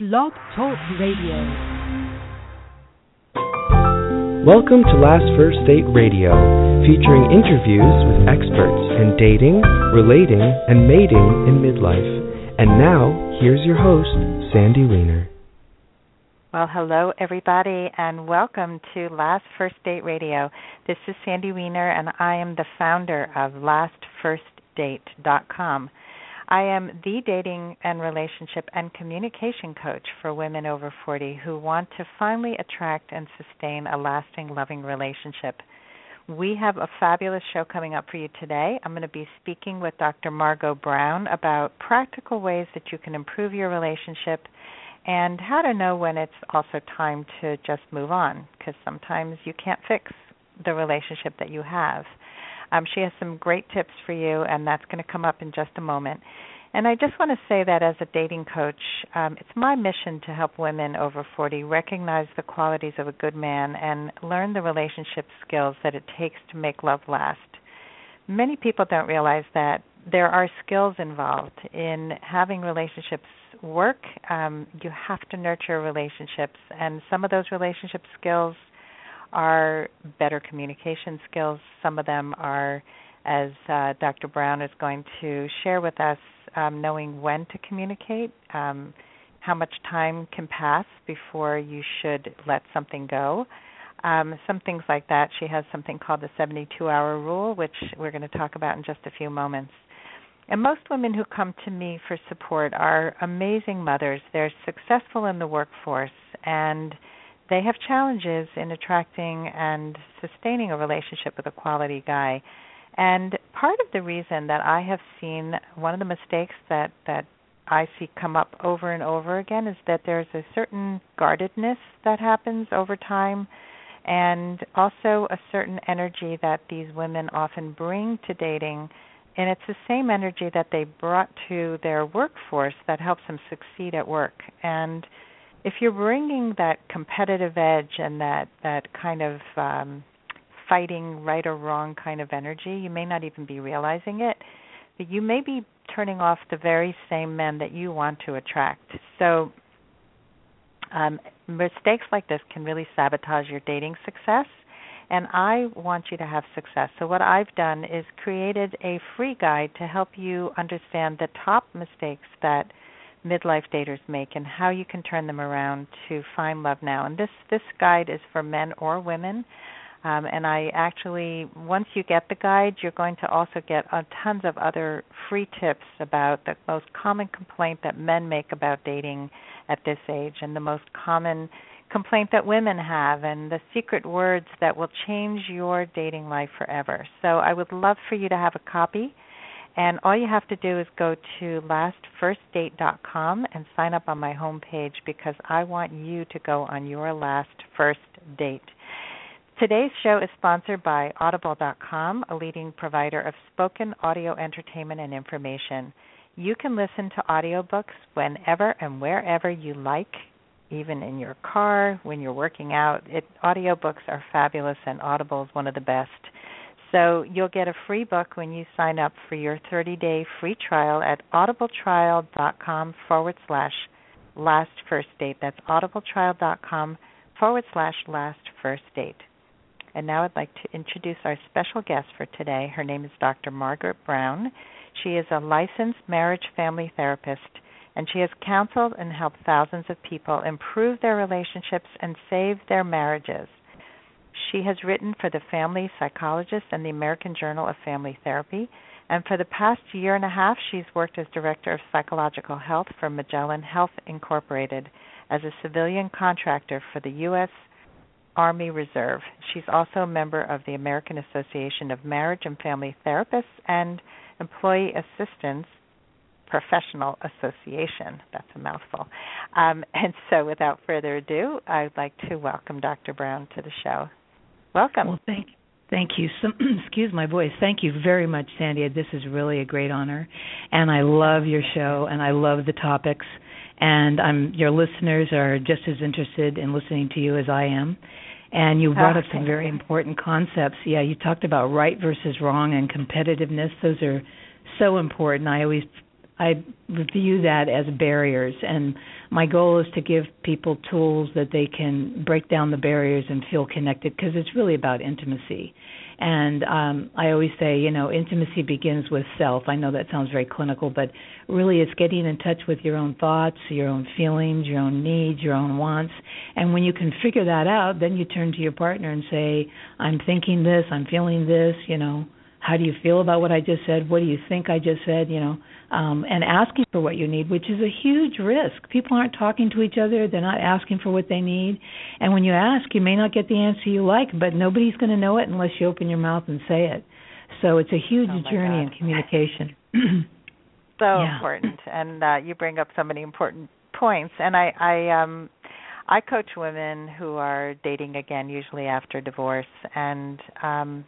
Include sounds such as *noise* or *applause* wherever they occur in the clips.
Blog Talk Radio. Welcome to Last First Date Radio, featuring interviews with experts in dating, relating, and mating in midlife. And now, here's your host, Sandy Weiner. Well, hello, everybody, and welcome to Last First Date Radio. This is Sandy Weiner, and I am the founder of LastFirstDate.com. I am the dating and relationship and communication coach for women over 40 who want to finally attract and sustain a lasting, loving relationship. We have a fabulous show coming up for you today. I'm going to be speaking with Dr. Margot Brown about practical ways that you can improve your relationship and how to know when it's also time to just move on because sometimes you can't fix the relationship that you have. Um, she has some great tips for you, and that's going to come up in just a moment. And I just want to say that as a dating coach, um, it's my mission to help women over 40 recognize the qualities of a good man and learn the relationship skills that it takes to make love last. Many people don't realize that there are skills involved in having relationships work. Um, you have to nurture relationships, and some of those relationship skills are better communication skills. Some of them are, as uh, Dr. Brown is going to share with us, um, knowing when to communicate, um, how much time can pass before you should let something go. Um, some things like that. She has something called the 72 hour rule, which we're going to talk about in just a few moments. And most women who come to me for support are amazing mothers. They're successful in the workforce and they have challenges in attracting and sustaining a relationship with a quality guy. And part of the reason that I have seen one of the mistakes that that I see come up over and over again is that there's a certain guardedness that happens over time and also a certain energy that these women often bring to dating and it's the same energy that they brought to their workforce that helps them succeed at work and if you're bringing that competitive edge and that that kind of um, fighting right or wrong kind of energy, you may not even be realizing it, but you may be turning off the very same men that you want to attract. So um, mistakes like this can really sabotage your dating success and I want you to have success. So what I've done is created a free guide to help you understand the top mistakes that midlife daters make and how you can turn them around to find love now. And this this guide is for men or women. Um, and I actually, once you get the guide, you're going to also get uh, tons of other free tips about the most common complaint that men make about dating at this age, and the most common complaint that women have, and the secret words that will change your dating life forever. So I would love for you to have a copy. And all you have to do is go to lastfirstdate.com and sign up on my homepage because I want you to go on your last first date. Today's show is sponsored by Audible.com, a leading provider of spoken audio entertainment and information. You can listen to audiobooks whenever and wherever you like, even in your car, when you're working out. It, audiobooks are fabulous, and Audible is one of the best. So you'll get a free book when you sign up for your 30 day free trial at audibletrial.com forward slash last first date. That's audibletrial.com forward slash last first date. And now I'd like to introduce our special guest for today. Her name is Dr. Margaret Brown. She is a licensed marriage family therapist, and she has counseled and helped thousands of people improve their relationships and save their marriages. She has written for the Family Psychologist and the American Journal of Family Therapy. And for the past year and a half, she's worked as Director of Psychological Health for Magellan Health Incorporated as a civilian contractor for the U.S. Army Reserve. She's also a member of the American Association of Marriage and Family Therapists and Employee Assistance Professional Association. That's a mouthful. Um, *laughs* and so, without further ado, I'd like to welcome Dr. Brown to the show. Welcome. Well, thank Thank you. So, *clears throat* excuse my voice. Thank you very much, Sandy. This is really a great honor, and I love your show, and I love the topics, and I'm your listeners are just as interested in listening to you as I am. And you brought oh, up some very important concepts. Yeah, you talked about right versus wrong and competitiveness. Those are so important. I always I view that as barriers, and my goal is to give people tools that they can break down the barriers and feel connected because it's really about intimacy. And um, I always say, you know, intimacy begins with self. I know that sounds very clinical, but really it's getting in touch with your own thoughts, your own feelings, your own needs, your own wants. And when you can figure that out, then you turn to your partner and say, I'm thinking this, I'm feeling this, you know, how do you feel about what I just said? What do you think I just said? You know, um, and asking for what you need, which is a huge risk. People aren't talking to each other; they're not asking for what they need. And when you ask, you may not get the answer you like, but nobody's going to know it unless you open your mouth and say it. So it's a huge oh journey God. in communication. *laughs* so Yeah. important, and uh, you bring up so many important points. And I, I, um, I coach women who are dating again, usually after divorce, and um,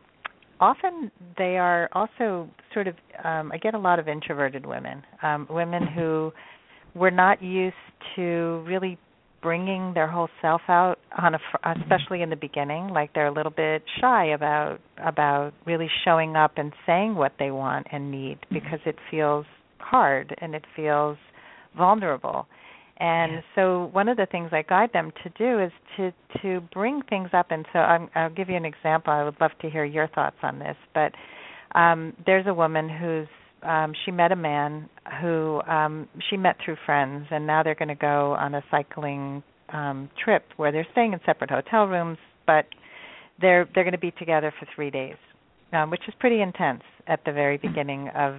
often they are also sort of. Um, I get a lot of introverted women, um, women who were not used to really bringing their whole self out on a fr- especially in the beginning like they're a little bit shy about about really showing up and saying what they want and need because it feels hard and it feels vulnerable and so one of the things I guide them to do is to to bring things up. And so I'm, I'll give you an example. I would love to hear your thoughts on this. But um there's a woman who's um she met a man who um she met through friends. And now they're going to go on a cycling um trip where they're staying in separate hotel rooms but they're they're going to be together for 3 days um which is pretty intense at the very beginning of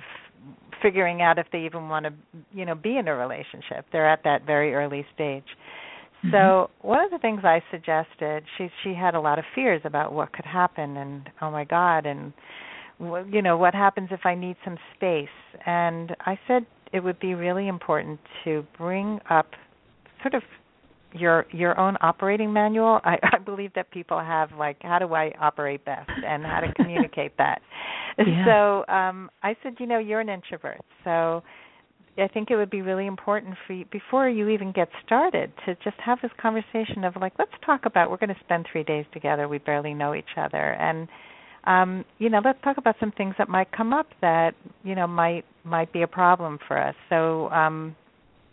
figuring out if they even want to you know be in a relationship they're at that very early stage mm-hmm. so one of the things I suggested, she she had a lot of fears about what could happen, and oh my God, and you know what happens if I need some space. And I said it would be really important to bring up sort of your your own operating manual. I, *laughs* I believe that people have like how do I operate best and how to communicate that. *laughs* Yeah. So um I said, you know, you're an introvert, so I think it would be really important for you before you even get started to just have this conversation of like, let's talk about we're going to spend three days together. We barely know each other, and um, you know, let's talk about some things that might come up that you know might might be a problem for us. So, um,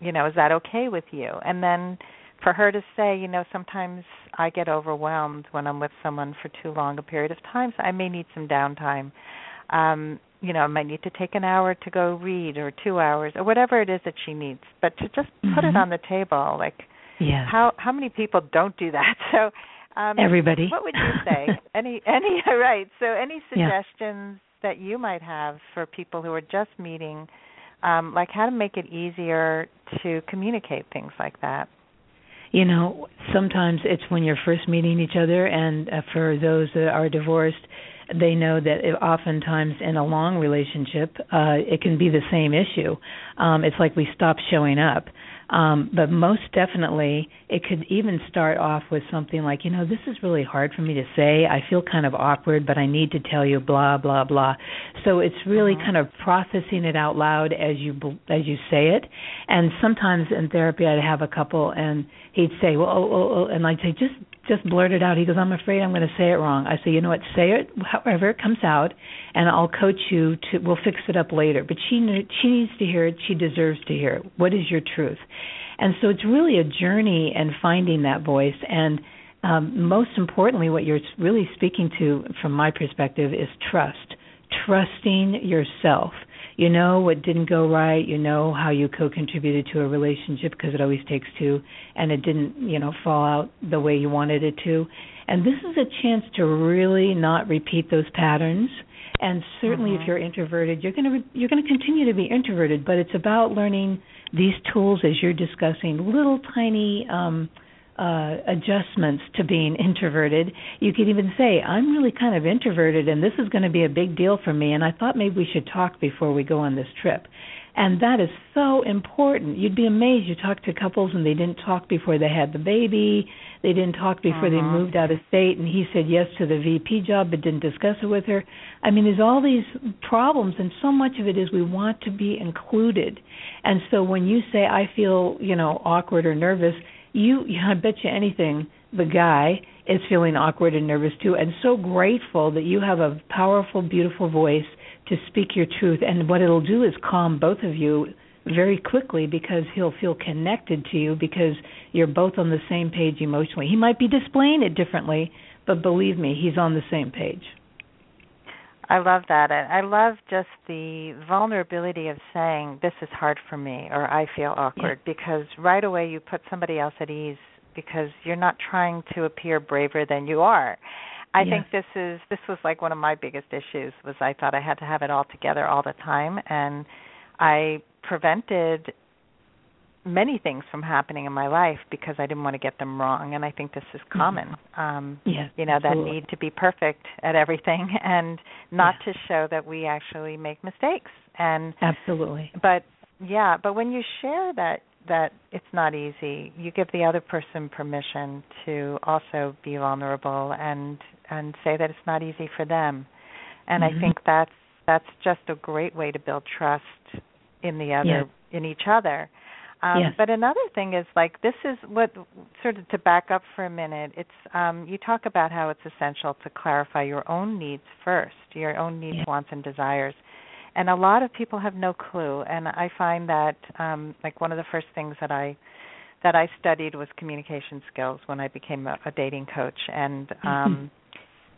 you know, is that okay with you? And then for her to say, you know, sometimes I get overwhelmed when I'm with someone for too long a period of time, so I may need some downtime. Um, you know, I might need to take an hour to go read or two hours or whatever it is that she needs. But to just put it Mhm. on the table, like Yeah. how how many people don't do that? *laughs* So um Everybody. what would you *laughs* say? any any *laughs* right. So any Yeah. suggestions that you might have for people who are just meeting um like how to make it easier to communicate things like that? You know, sometimes it's when you're first meeting each other, and uh, for those that are divorced, they know that it, oftentimes in a long relationship, uh, it can be the same issue. Um, it's like we stop showing up. Um, but most definitely, it could even start off with something like, you know, this is really hard for me to say. I feel kind of awkward, but I need to tell you, blah blah blah. So it's really Mhm. kind of processing it out loud as you as you say it. And sometimes in therapy, I'd have a couple, and he'd say, well, oh, oh, oh, and I'd say, just just blurt it out. He goes, I'm afraid I'm going to say it wrong. I say, you know what, say it however it comes out, and I'll coach you to. We'll fix it up later. But she she needs to hear it. She deserves to hear it. What is your truth? And so it's really a journey and finding that voice. And um, most importantly, what you're really speaking to, from my perspective, is trust. Trusting yourself. You know what didn't go right. You know how you co-contributed to a relationship because it always takes two, and it didn't, you know, fall out the way you wanted it to. And this is a chance to really not repeat those patterns. And certainly, Mhm. if you're introverted, you're going to re- you're going to continue to be introverted. But it's about learning these tools as you're discussing, little tiny um, uh, adjustments to being introverted. You could even say, I'm really kind of introverted and this is going to be a big deal for me and I thought maybe we should talk before we go on this trip. And that is so important. You'd be amazed. You talk to couples and they didn't talk before they had the baby. They didn't talk before they Mhm. moved out of state and he said yes to the VP job but didn't discuss it with her. I mean, there's all these problems and so much of it is we want to be included. And so when you say I feel, you know, awkward or nervous, you I bet you anything the guy is feeling awkward and nervous too and so grateful that you have a powerful beautiful voice to speak your truth and what it'll do is calm both of you very quickly because he'll feel connected to you because you're both on the same page emotionally. He might be displaying it differently, but believe me, he's on the same page. I love that. and I love just the vulnerability of saying this is hard for me or I feel awkward yeah. because right away you put somebody else at ease because you're not trying to appear braver than you are. I think this is this was like one of my biggest issues was I thought I had to have it all together all the time and I prevented many things from happening in my life because I didn't want to get them wrong and I think this is mm-hmm. common. Mm-hmm. Um yeah, you know, absolutely. that need to be perfect at everything *laughs* and not yeah. to show that we actually make mistakes. And Absolutely. But yeah, but when you share that that it's not easy, you give the other person permission to also be vulnerable and and say that it's not easy for them. And mm-hmm. I think that's that's just a great way to build trust in the other in each other um, yes. But another thing is like this is what sort of to back up for a minute. It's um, you talk about how it's essential to clarify your own needs first, your own needs, yes. wants, and desires. And a lot of people have no clue. And I find that um, like one of the first things that I that I studied was communication skills when I became a, a dating coach, and mm-hmm. um,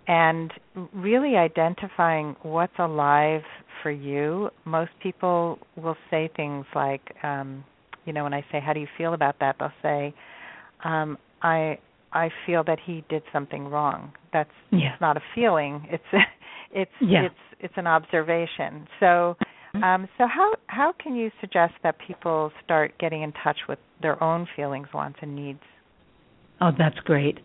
and really identifying what's alive for you. Most people will say things like. Um, you know, when I say, "How do you feel about that?" they'll say, um, "I I feel that he did something wrong." That's yeah. not a feeling. It's *laughs* it's yeah. it's it's an observation. So mm-hmm. um, so how how can you suggest that people start getting in touch with their own feelings, wants, and needs? Oh, that's great.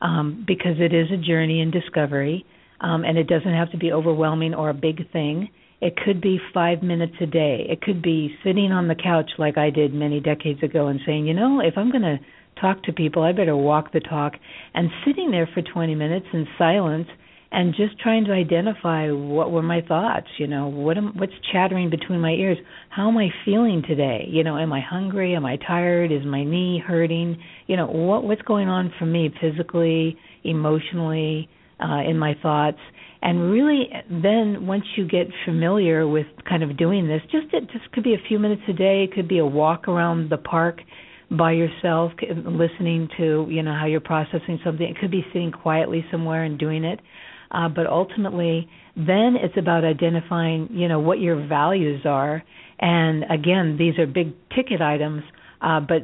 Um, because it is a journey in discovery, um, and it doesn't have to be overwhelming or a big thing. It could be five minutes a day. It could be sitting on the couch like I did many decades ago and saying, you know, if I'm going to talk to people, I better walk the talk. And sitting there for 20 minutes in silence and just trying to identify what were my thoughts, you know, what am, what's chattering between my ears? How am I feeling today? You know, am I hungry? Am I tired? Is my knee hurting? You know, what what's going on for me physically, emotionally, uh, in my thoughts? And really then once you get familiar with kind of doing this just it just could be a few minutes a day. It could be a walk around the park by yourself listening to you know how you're processing something. It could be sitting quietly somewhere and doing it. Uh, but ultimately then it's about identifying you know what your values are. And again these are big ticket items uh, but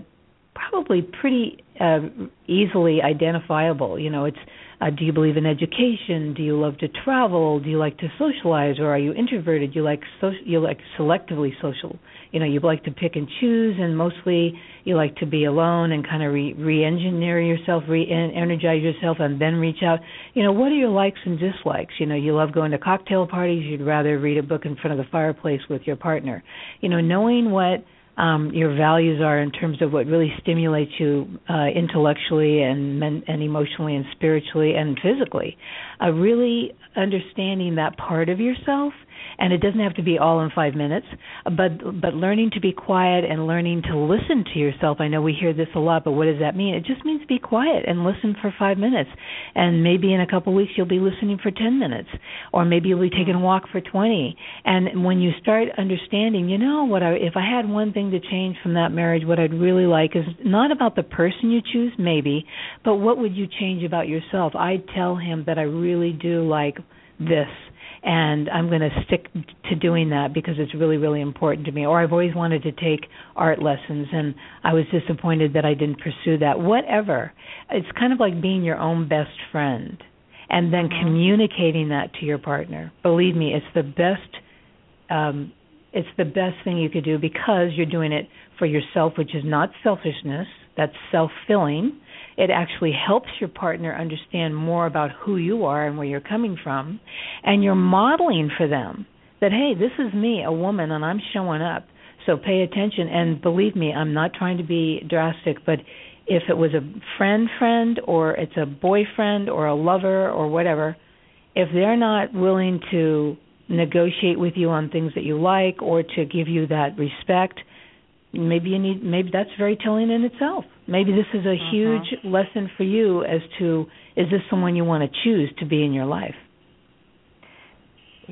probably pretty uh, easily identifiable. You know it's uh, do you believe in education? Do you love to travel? Do you like to socialize, or are you introverted? You like so, you like selectively social. You know, you like to pick and choose, and mostly you like to be alone and kind of re- re-engineer yourself, re-energize yourself, and then reach out. You know, what are your likes and dislikes? You know, you love going to cocktail parties. You'd rather read a book in front of the fireplace with your partner. You know, knowing what um, your values are in terms of what really stimulates you uh, intellectually and men- and emotionally and spiritually and physically. Uh, really understanding that part of yourself and it doesn't have to be all in 5 minutes but but learning to be quiet and learning to listen to yourself. I know we hear this a lot but what does that mean? It just means be quiet and listen for 5 minutes. And maybe in a couple weeks you'll be listening for 10 minutes or maybe you'll be taking a walk for 20 and when you start understanding you know what I if i had one thing to change from that marriage what i'd really like is not about the person you choose maybe but what would you change about yourself? I'd tell him that i really do like this and I'm going to stick to doing that because it's really really important to me. Or I've always wanted to take art lessons and I was disappointed that I didn't pursue that. Whatever. It's kind of like being your own best friend and then mm-hmm. communicating that to your partner. Believe me it's the best um it's the best thing you could do because you're doing it for yourself which is not selfishness that's self-filling it actually helps your partner understand more about who you are and where you're coming from. And you're modeling for them that, hey, this is me, a woman, and I'm showing up. So pay attention. And believe me, I'm not trying to be drastic, but if it was a friend friend or it's a boyfriend or a lover or whatever, if they're not willing to negotiate with you on things that you like or to give you that respect, maybe you need maybe that's very telling in itself. Maybe this is a uh-huh. huge lesson for you as to is this someone you want to choose to be in your life?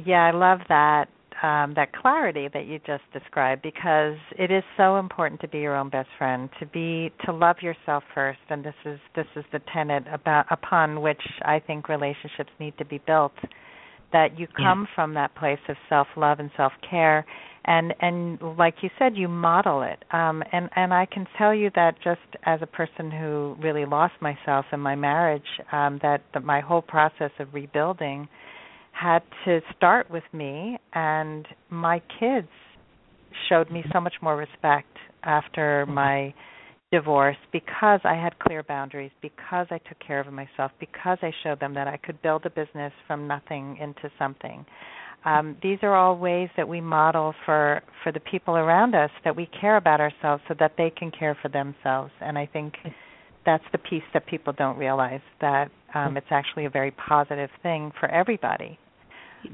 Yeah, I love that. um, that clarity that you just described because it is so important to be your own best friend, to be to love yourself first, and this is this is the tenet about upon which I think relationships need to be built. That you come yeah. from that place of self love and self care, and and like you said, you model it. Um, and and I can tell you that just as a person who really lost myself in my marriage, um, that, that my whole process of rebuilding had to start with me and my kids showed me so much more respect after my divorce because I had clear boundaries, because I took care of myself, because I showed them that I could build a business from nothing into something. Um, these are all ways that we model for for the people around us that we care about ourselves so that they can care for themselves. And I think that's the piece that people don't realize that um, it's actually a very positive thing for everybody.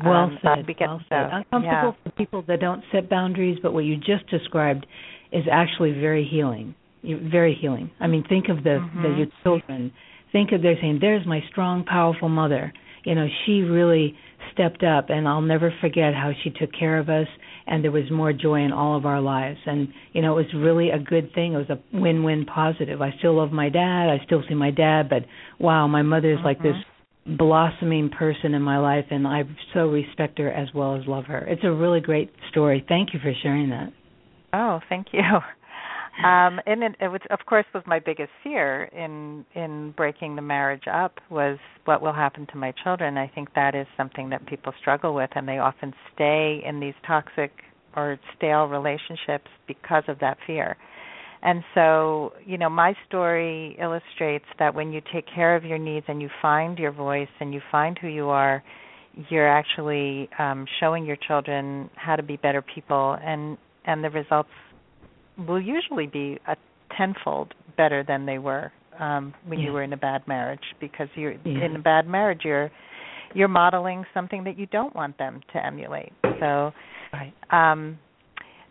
Well um, said. We well so. Uncomfortable yeah. for people that don't set boundaries, but what you just described is actually very healing. Very healing. I mean, think of the, mm-hmm. the your children. Think of they're saying, "There's my strong, powerful mother." You know, she really stepped up, and I'll never forget how she took care of us. And there was more joy in all of our lives. And you know, it was really a good thing. It was a win-win positive. I still love my dad. I still see my dad, but wow, my mother is mm-hmm. like this blossoming person in my life and I so respect her as well as love her. It's a really great story. Thank you for sharing that. Oh, thank you. *laughs* Um and it, it was of course was my biggest fear in in breaking the marriage up was what will happen to my children. I think that is something that people struggle with and they often stay in these toxic or stale relationships because of that fear. And so, you know, my story illustrates that when you take care of your needs and you find your voice and you find who you are, you're actually um, showing your children how to be better people, and and the results will usually be a tenfold better than they were um, when yeah. you were in a bad marriage, because you're yeah. in a bad marriage, you're you're modeling something that you don't want them to emulate. So, right. um,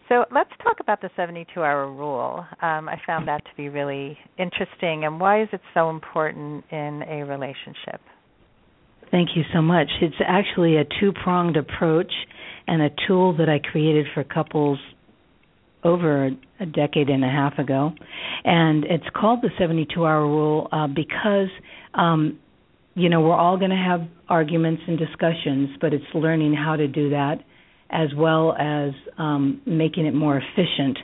so let's talk about the 72 hour rule. Um, I found that to be really interesting. And why is it so important in a relationship? Thank you so much. It's actually a two pronged approach and a tool that I created for couples over a decade and a half ago. And it's called the 72 hour rule uh, because. Um, you know, we're all going to have arguments and discussions, but it's learning how to do that as well as um, making it more efficient.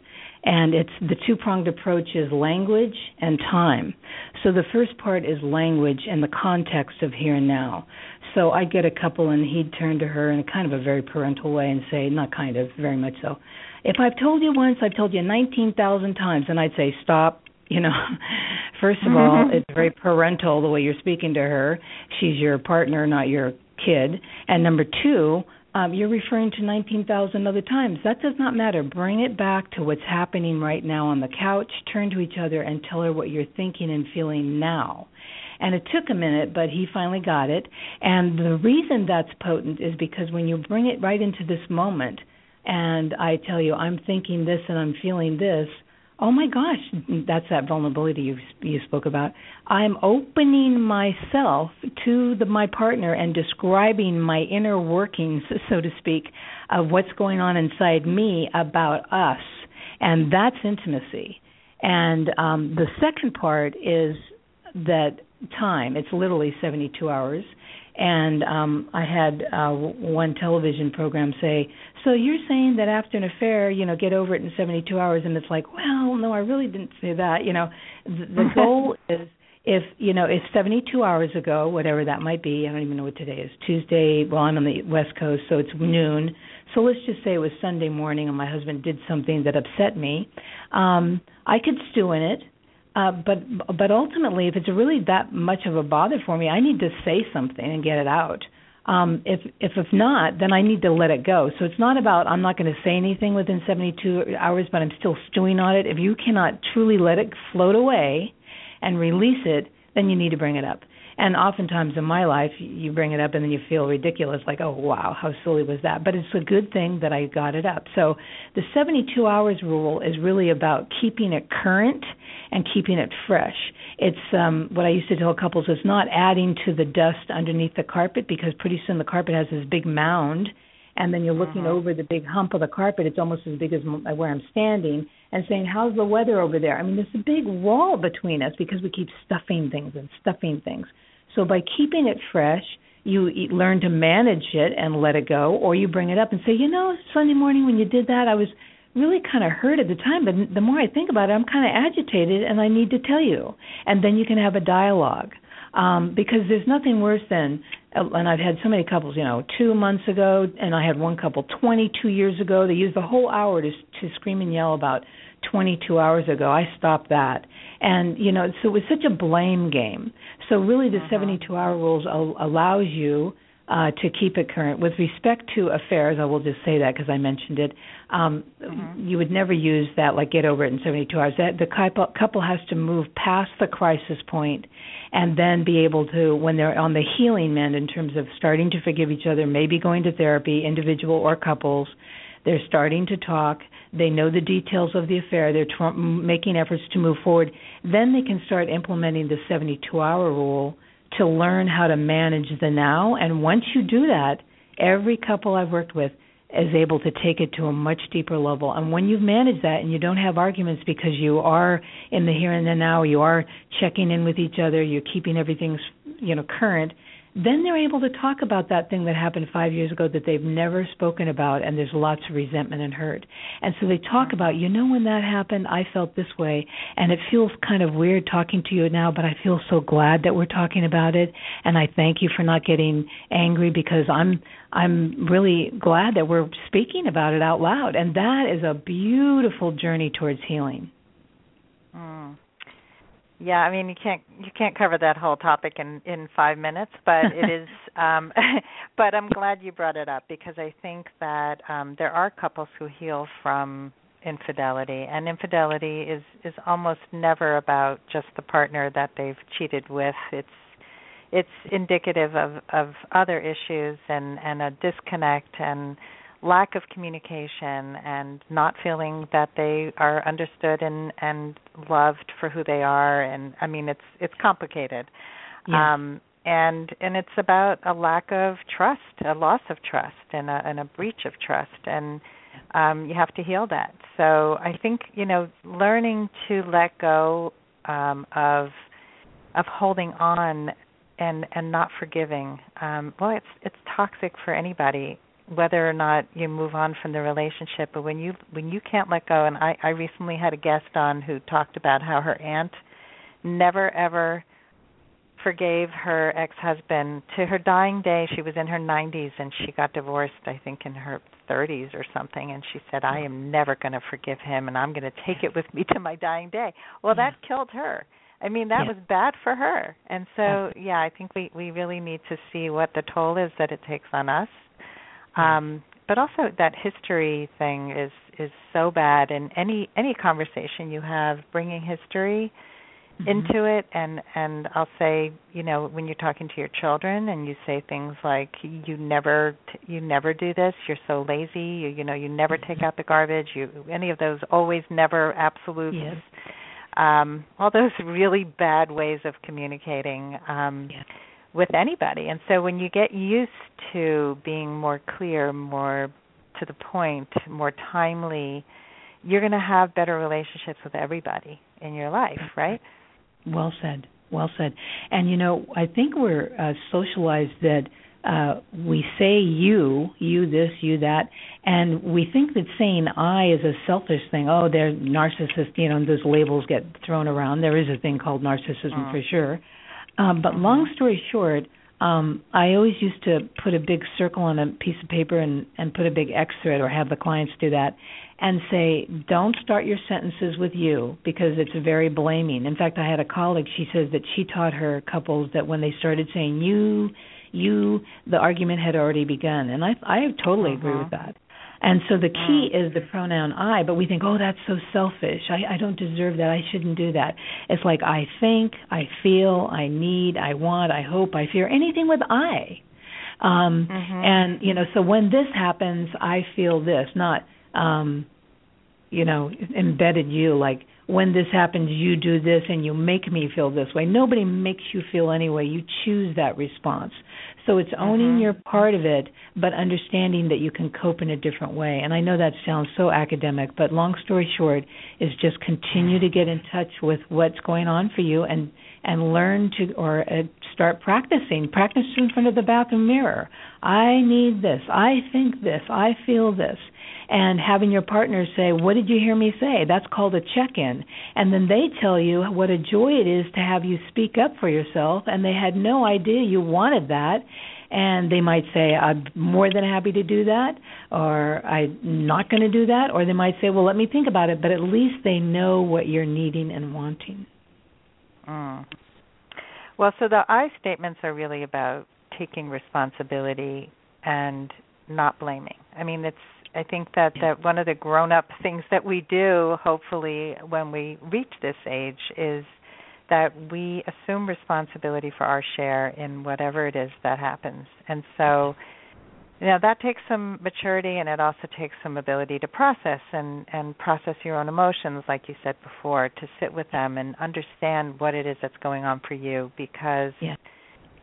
And it's the two pronged approach is language and time. So the first part is language and the context of here and now. So I'd get a couple and he'd turn to her in a kind of a very parental way and say, not kind of, very much so. If I've told you once, I've told you 19,000 times. And I'd say, stop. You know, *laughs* first of all, it's very parental the way you're speaking to her. She's your partner, not your kid. And number two, um, you're referring to 19,000 other times. That does not matter. Bring it back to what's happening right now on the couch. Turn to each other and tell her what you're thinking and feeling now. And it took a minute, but he finally got it. And the reason that's potent is because when you bring it right into this moment, and I tell you, I'm thinking this and I'm feeling this, oh my gosh, that's that vulnerability you you spoke about. I'm opening myself to the, my partner and describing my inner workings, so to speak, of what's going on inside me about us, and that's intimacy. And um, the second part is that time. It's literally 72 hours. And um, I had uh, one television program say, "So you're saying that after an affair, you know, get over it in 72 hours?" And it's like, "Well, no, I really didn't say that." You know, the, the *laughs* goal is if you know if 72 hours ago, whatever that might be, I don't even know what today is. Tuesday. Well, I'm on the West Coast, so it's noon. So let's just say it was Sunday morning, and my husband did something that upset me. Um, I could stew in it uh, but but ultimately, if it's really that much of a bother for me, I need to say something and get it out. Um, if if if not, then I need to let it go. So it's not about I'm not going to say anything within 72 hours, but I'm still stewing on it. If you cannot truly let it float away and release it, then you need to bring it up. And oftentimes in my life, you bring it up and then you feel ridiculous, like, oh, wow, how silly was that? But it's a good thing that I got it up. So the 72 hours rule is really about keeping it current and keeping it fresh. It's um, what I used to tell couples is not adding to the dust underneath the carpet because pretty soon the carpet has this big mound and then you're looking Mhm. over the big hump of the carpet. It's almost as big as where I'm standing, and saying, "How's the weather over there?" I mean, there's a big wall between us because we keep stuffing things and stuffing things. So by keeping it fresh, you learn to manage it and let it go, or you bring it up and say, "You know, Sunday morning when you did that, I was." really kind of hurt at the time but the more i think about it i'm kind of agitated and i need to tell you and then you can have a dialogue um because there's nothing worse than and i've had so many couples you know 2 months ago and i had one couple 22 years ago. They used the whole hour to to scream and yell about 22 hours ago. I stopped that. And you know so it was such a blame game. So really the Mhm. 72 hour rules al- allows you uh, to keep it current. With respect to affairs, I will just say that because I mentioned it. Um, Mhm. You would never use that like get over it in 72 hours. That the couple, couple has to move past the crisis point and then be able to, when they're on the healing mend in terms of starting to forgive each other, maybe going to therapy, individual or couples. They're starting to talk. They know the details of the affair. They're tr- making efforts to move forward. Then they can start implementing the 72 hour rule to learn how to manage the now. And once you do that, every couple I've worked with is able to take it to a much deeper level. And when you've managed that and you don't have arguments because you are in the here and the now, you are checking in with each other, you're keeping everything, you know, current, then they're able to talk about that thing that happened 5 years ago that they've never spoken about and there's lots of resentment and hurt. And so they talk about, you know when that happened, I felt this way and it feels kind of weird talking to you now, but I feel so glad that we're talking about it and I thank you for not getting angry because I'm I'm really glad that we're speaking about it out loud and that is a beautiful journey towards healing. Mm. Yeah, I mean you can't you can't cover that whole topic in in 5 minutes, but it *laughs* is um *laughs* but I'm glad you brought it up because I think that um there are couples who heal from infidelity and infidelity is is almost never about just the partner that they've cheated with. It's it's indicative of of other issues and and a disconnect and lack of communication and not feeling that they are understood and and loved for who they are and I mean it's it's complicated. Yeah. Um and and it's about a lack of trust, a loss of trust and a and a breach of trust and um you have to heal that. So I think, you know, learning to let go um of of holding on and and not forgiving um well it's it's toxic for anybody whether or not you move on from the relationship but when you when you can't let go and i i recently had a guest on who talked about how her aunt never ever forgave her ex-husband. To her dying day she was in her 90s and she got divorced i think in her 30s or something and she said i am never going to forgive him and i'm going to take it with me to my dying day. Well that killed her. I mean that Yeah. was bad for her. And so yeah i think we we really need to see what the toll is that it takes on us um but also that history thing is is so bad and any any conversation you have bringing history Mm-hmm. into it and and I'll say you know when you're talking to your children and you say things like you never you never do this you're so lazy you you know you never take out the garbage you any of those always never absolutes Yes. um all those *laughs* really bad ways of communicating um Yes. With anybody and so when you get used to being more clear more to the point more timely you're going to have better relationships with everybody in your life right Well said. Well said. And you know, I think we're uh, socialized that uh we say you, you this, you that, and we think that saying I is a selfish thing. Oh, they're narcissist, you know, those labels get thrown around. There is a thing called narcissism Mm. for sure. Um but long story short, um I always used to put a big circle on a piece of paper and and put a big X through it or have the clients do that and say don't start your sentences with you because it's very blaming. In fact, I had a colleague she says that she taught her couples that when they started saying you you the argument had already begun and I I totally agree Mhm. with that. And so the key is the pronoun I, but we think, oh, that's so selfish. I, I don't deserve that. I shouldn't do that. It's like I think, I feel, I need, I want, I hope, I fear, anything with I. Um, Mhm. And you know, so when this happens, I feel this, not um, you know, embedded you like when this happens, you do this and you make me feel this way. Nobody makes you feel any way. You choose that response. So it's owning mm-hmm. your part of it, but understanding that you can cope in a different way. And I know that sounds so academic, but long story short is just continue to get in touch with what's going on for you and and learn to or uh, start practicing. Practice in front of the bathroom mirror. I need this. I think this. I feel this and having your partner say, "What did you hear me say?" That's called a check-in. And then they tell you what a joy it is to have you speak up for yourself and they had no idea you wanted that. And they might say, "I'm more than happy to do that," or "I'm not going to do that," or they might say, "Well, let me think about it." But at least they know what you're needing and wanting. Mm. Well, so the I statements are really about taking responsibility and not blaming. I mean, it's I think that that one of the grown up things that we do hopefully when we reach this age is that we assume responsibility for our share in whatever it is that happens. And so you know that takes some maturity and it also takes some ability to process and and process your own emotions like you said before to sit with them and understand what it is that's going on for you because yeah.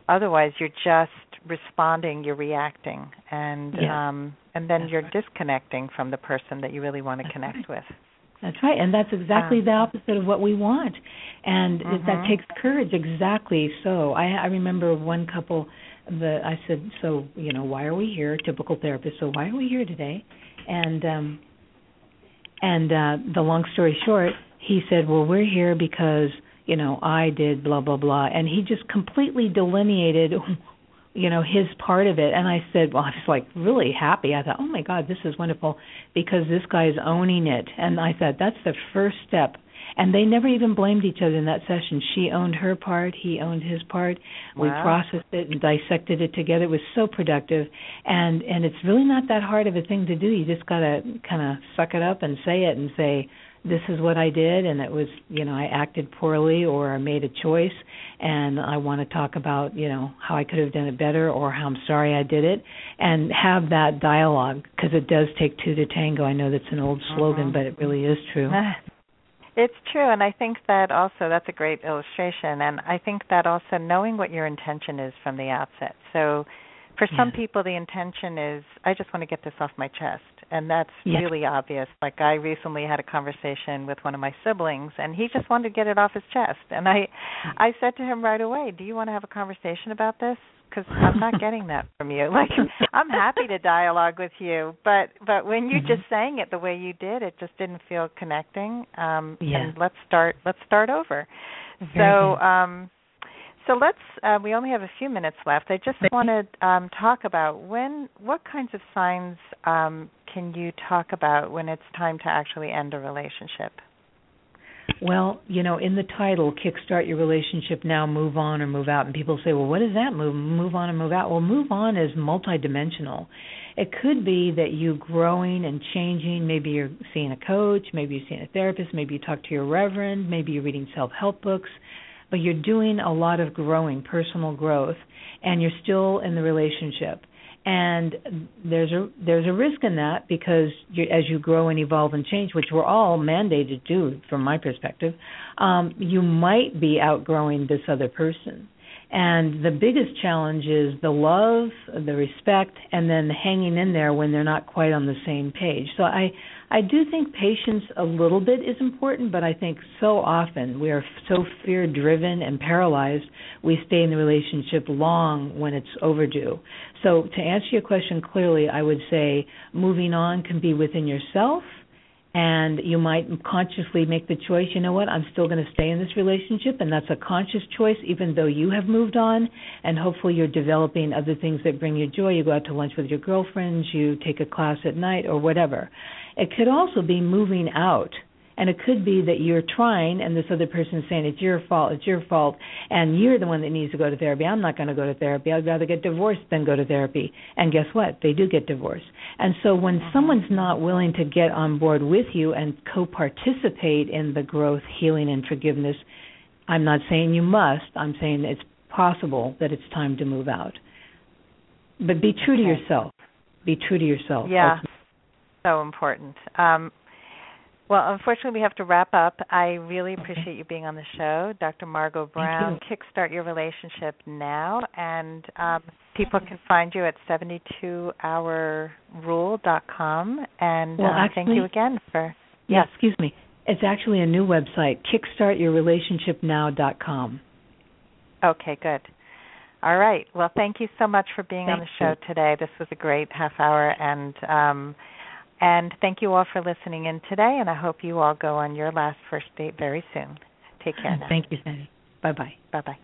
Otherwise you're just responding you're reacting and yeah. um and then that's you're right. disconnecting from the person that you really want to That's connect right. with That's right, and that's exactly Um, the opposite of what we want, and Mhm. that takes courage. Exactly. So I, I remember one couple the I said, "So you know, why are we here?" Typical therapist. So why are we here today? And um, and uh, the long story short, he said, "Well, we're here because you know I did blah blah blah," and he just completely delineated you know his part of it. And i said well i was like really happy. I thought oh my god this is wonderful because this guy is owning it. And i thought that's the first step. And they never even blamed each other in that session. She owned her part. He owned his part. We processed it and dissected it together. It was so productive. And and it's really not that hard of a thing to do. You just got to kind of suck it up and say it and say this is what I did and it was you know I acted poorly or I made a choice and I want to talk about you know how I could have done it better or how I'm sorry I did it and have that dialogue because it does take two to tango I know that's an old slogan Mhm. but it really is true *laughs* It's true, and I think that also that's a great illustration. And I think that also knowing what your intention is from the outset. So, for some Yeah. people, the intention is I just want to get this off my chest, and that's Yeah. really obvious. Like I recently had a conversation with one of my siblings, and he just wanted to get it off his chest. And I, I said to him right away, "Do you want to have a conversation about this?" Because I'm not *laughs* getting that from you. Like I'm happy to dialogue with you, but but when you're Mhm. just saying it the way you did, it just didn't feel connecting. Um, Yeah. And let's start. Let's start over. Very So um, so let's. Uh, we only have a few minutes left. I just want to um, talk about when. What kinds of signs um, can you talk about when it's time to actually end a relationship? Well, you know, in the title, kickstart your relationship now, move on or move out, and people say, well, what does that move? Move on and move out? Well, move on is multidimensional. It could be that you're growing and changing. Maybe you're seeing a coach, maybe you're seeing a therapist, maybe you talk to your reverend, maybe you're reading self-help books, but you're doing a lot of growing, personal growth, and you're still in the relationship and there's a there's a risk in that because you, as you grow and evolve and change, which we're all mandated to do, from my perspective, um, you might be outgrowing this other person. And the biggest challenge is the love, the respect, and then hanging in there when they're not quite on the same page. So I I do think patience a little bit is important, but I think so often we are so fear driven and paralyzed, we stay in the relationship long when it's overdue. So to answer your question clearly, I would say moving on can be within yourself and you might consciously make the choice, you know what, I'm still going to stay in this relationship and that's a conscious choice even though you have moved on and hopefully you're developing other things that bring you joy. You go out to lunch with your girlfriends, you take a class at night or whatever. It could also be moving out. And it could be that you're trying and this other person is saying it's your fault, it's your fault, and you're the one that needs to go to therapy. I'm not going to go to therapy. I'd rather get divorced than go to therapy. And guess what? They do get divorced. And so when mm-hmm. someone's not willing to get on board with you and co-participate in the growth, healing and forgiveness, I'm not saying you must. I'm saying it's possible that it's time to move out. But be true to yourself. Be true to yourself. Yeah. So important. Um, Well, unfortunately, we have to wrap up. I really appreciate you being on the show, Dr. Margot Brown. Kickstart your relationship now, and um, people can find you at 72hourrule.com. And well, uh, actually, thank you again for. Yeah, excuse me. It's actually a new website, kickstartyourrelationshipnow.com. Okay, good. All right. Well, thank you so much for being thank on the show you. today. This was a great half hour, and um, and thank you all for listening in today. And I hope you all go on your last first date very soon. Take care. Now. Thank you, Sandy. Bye bye. Bye bye.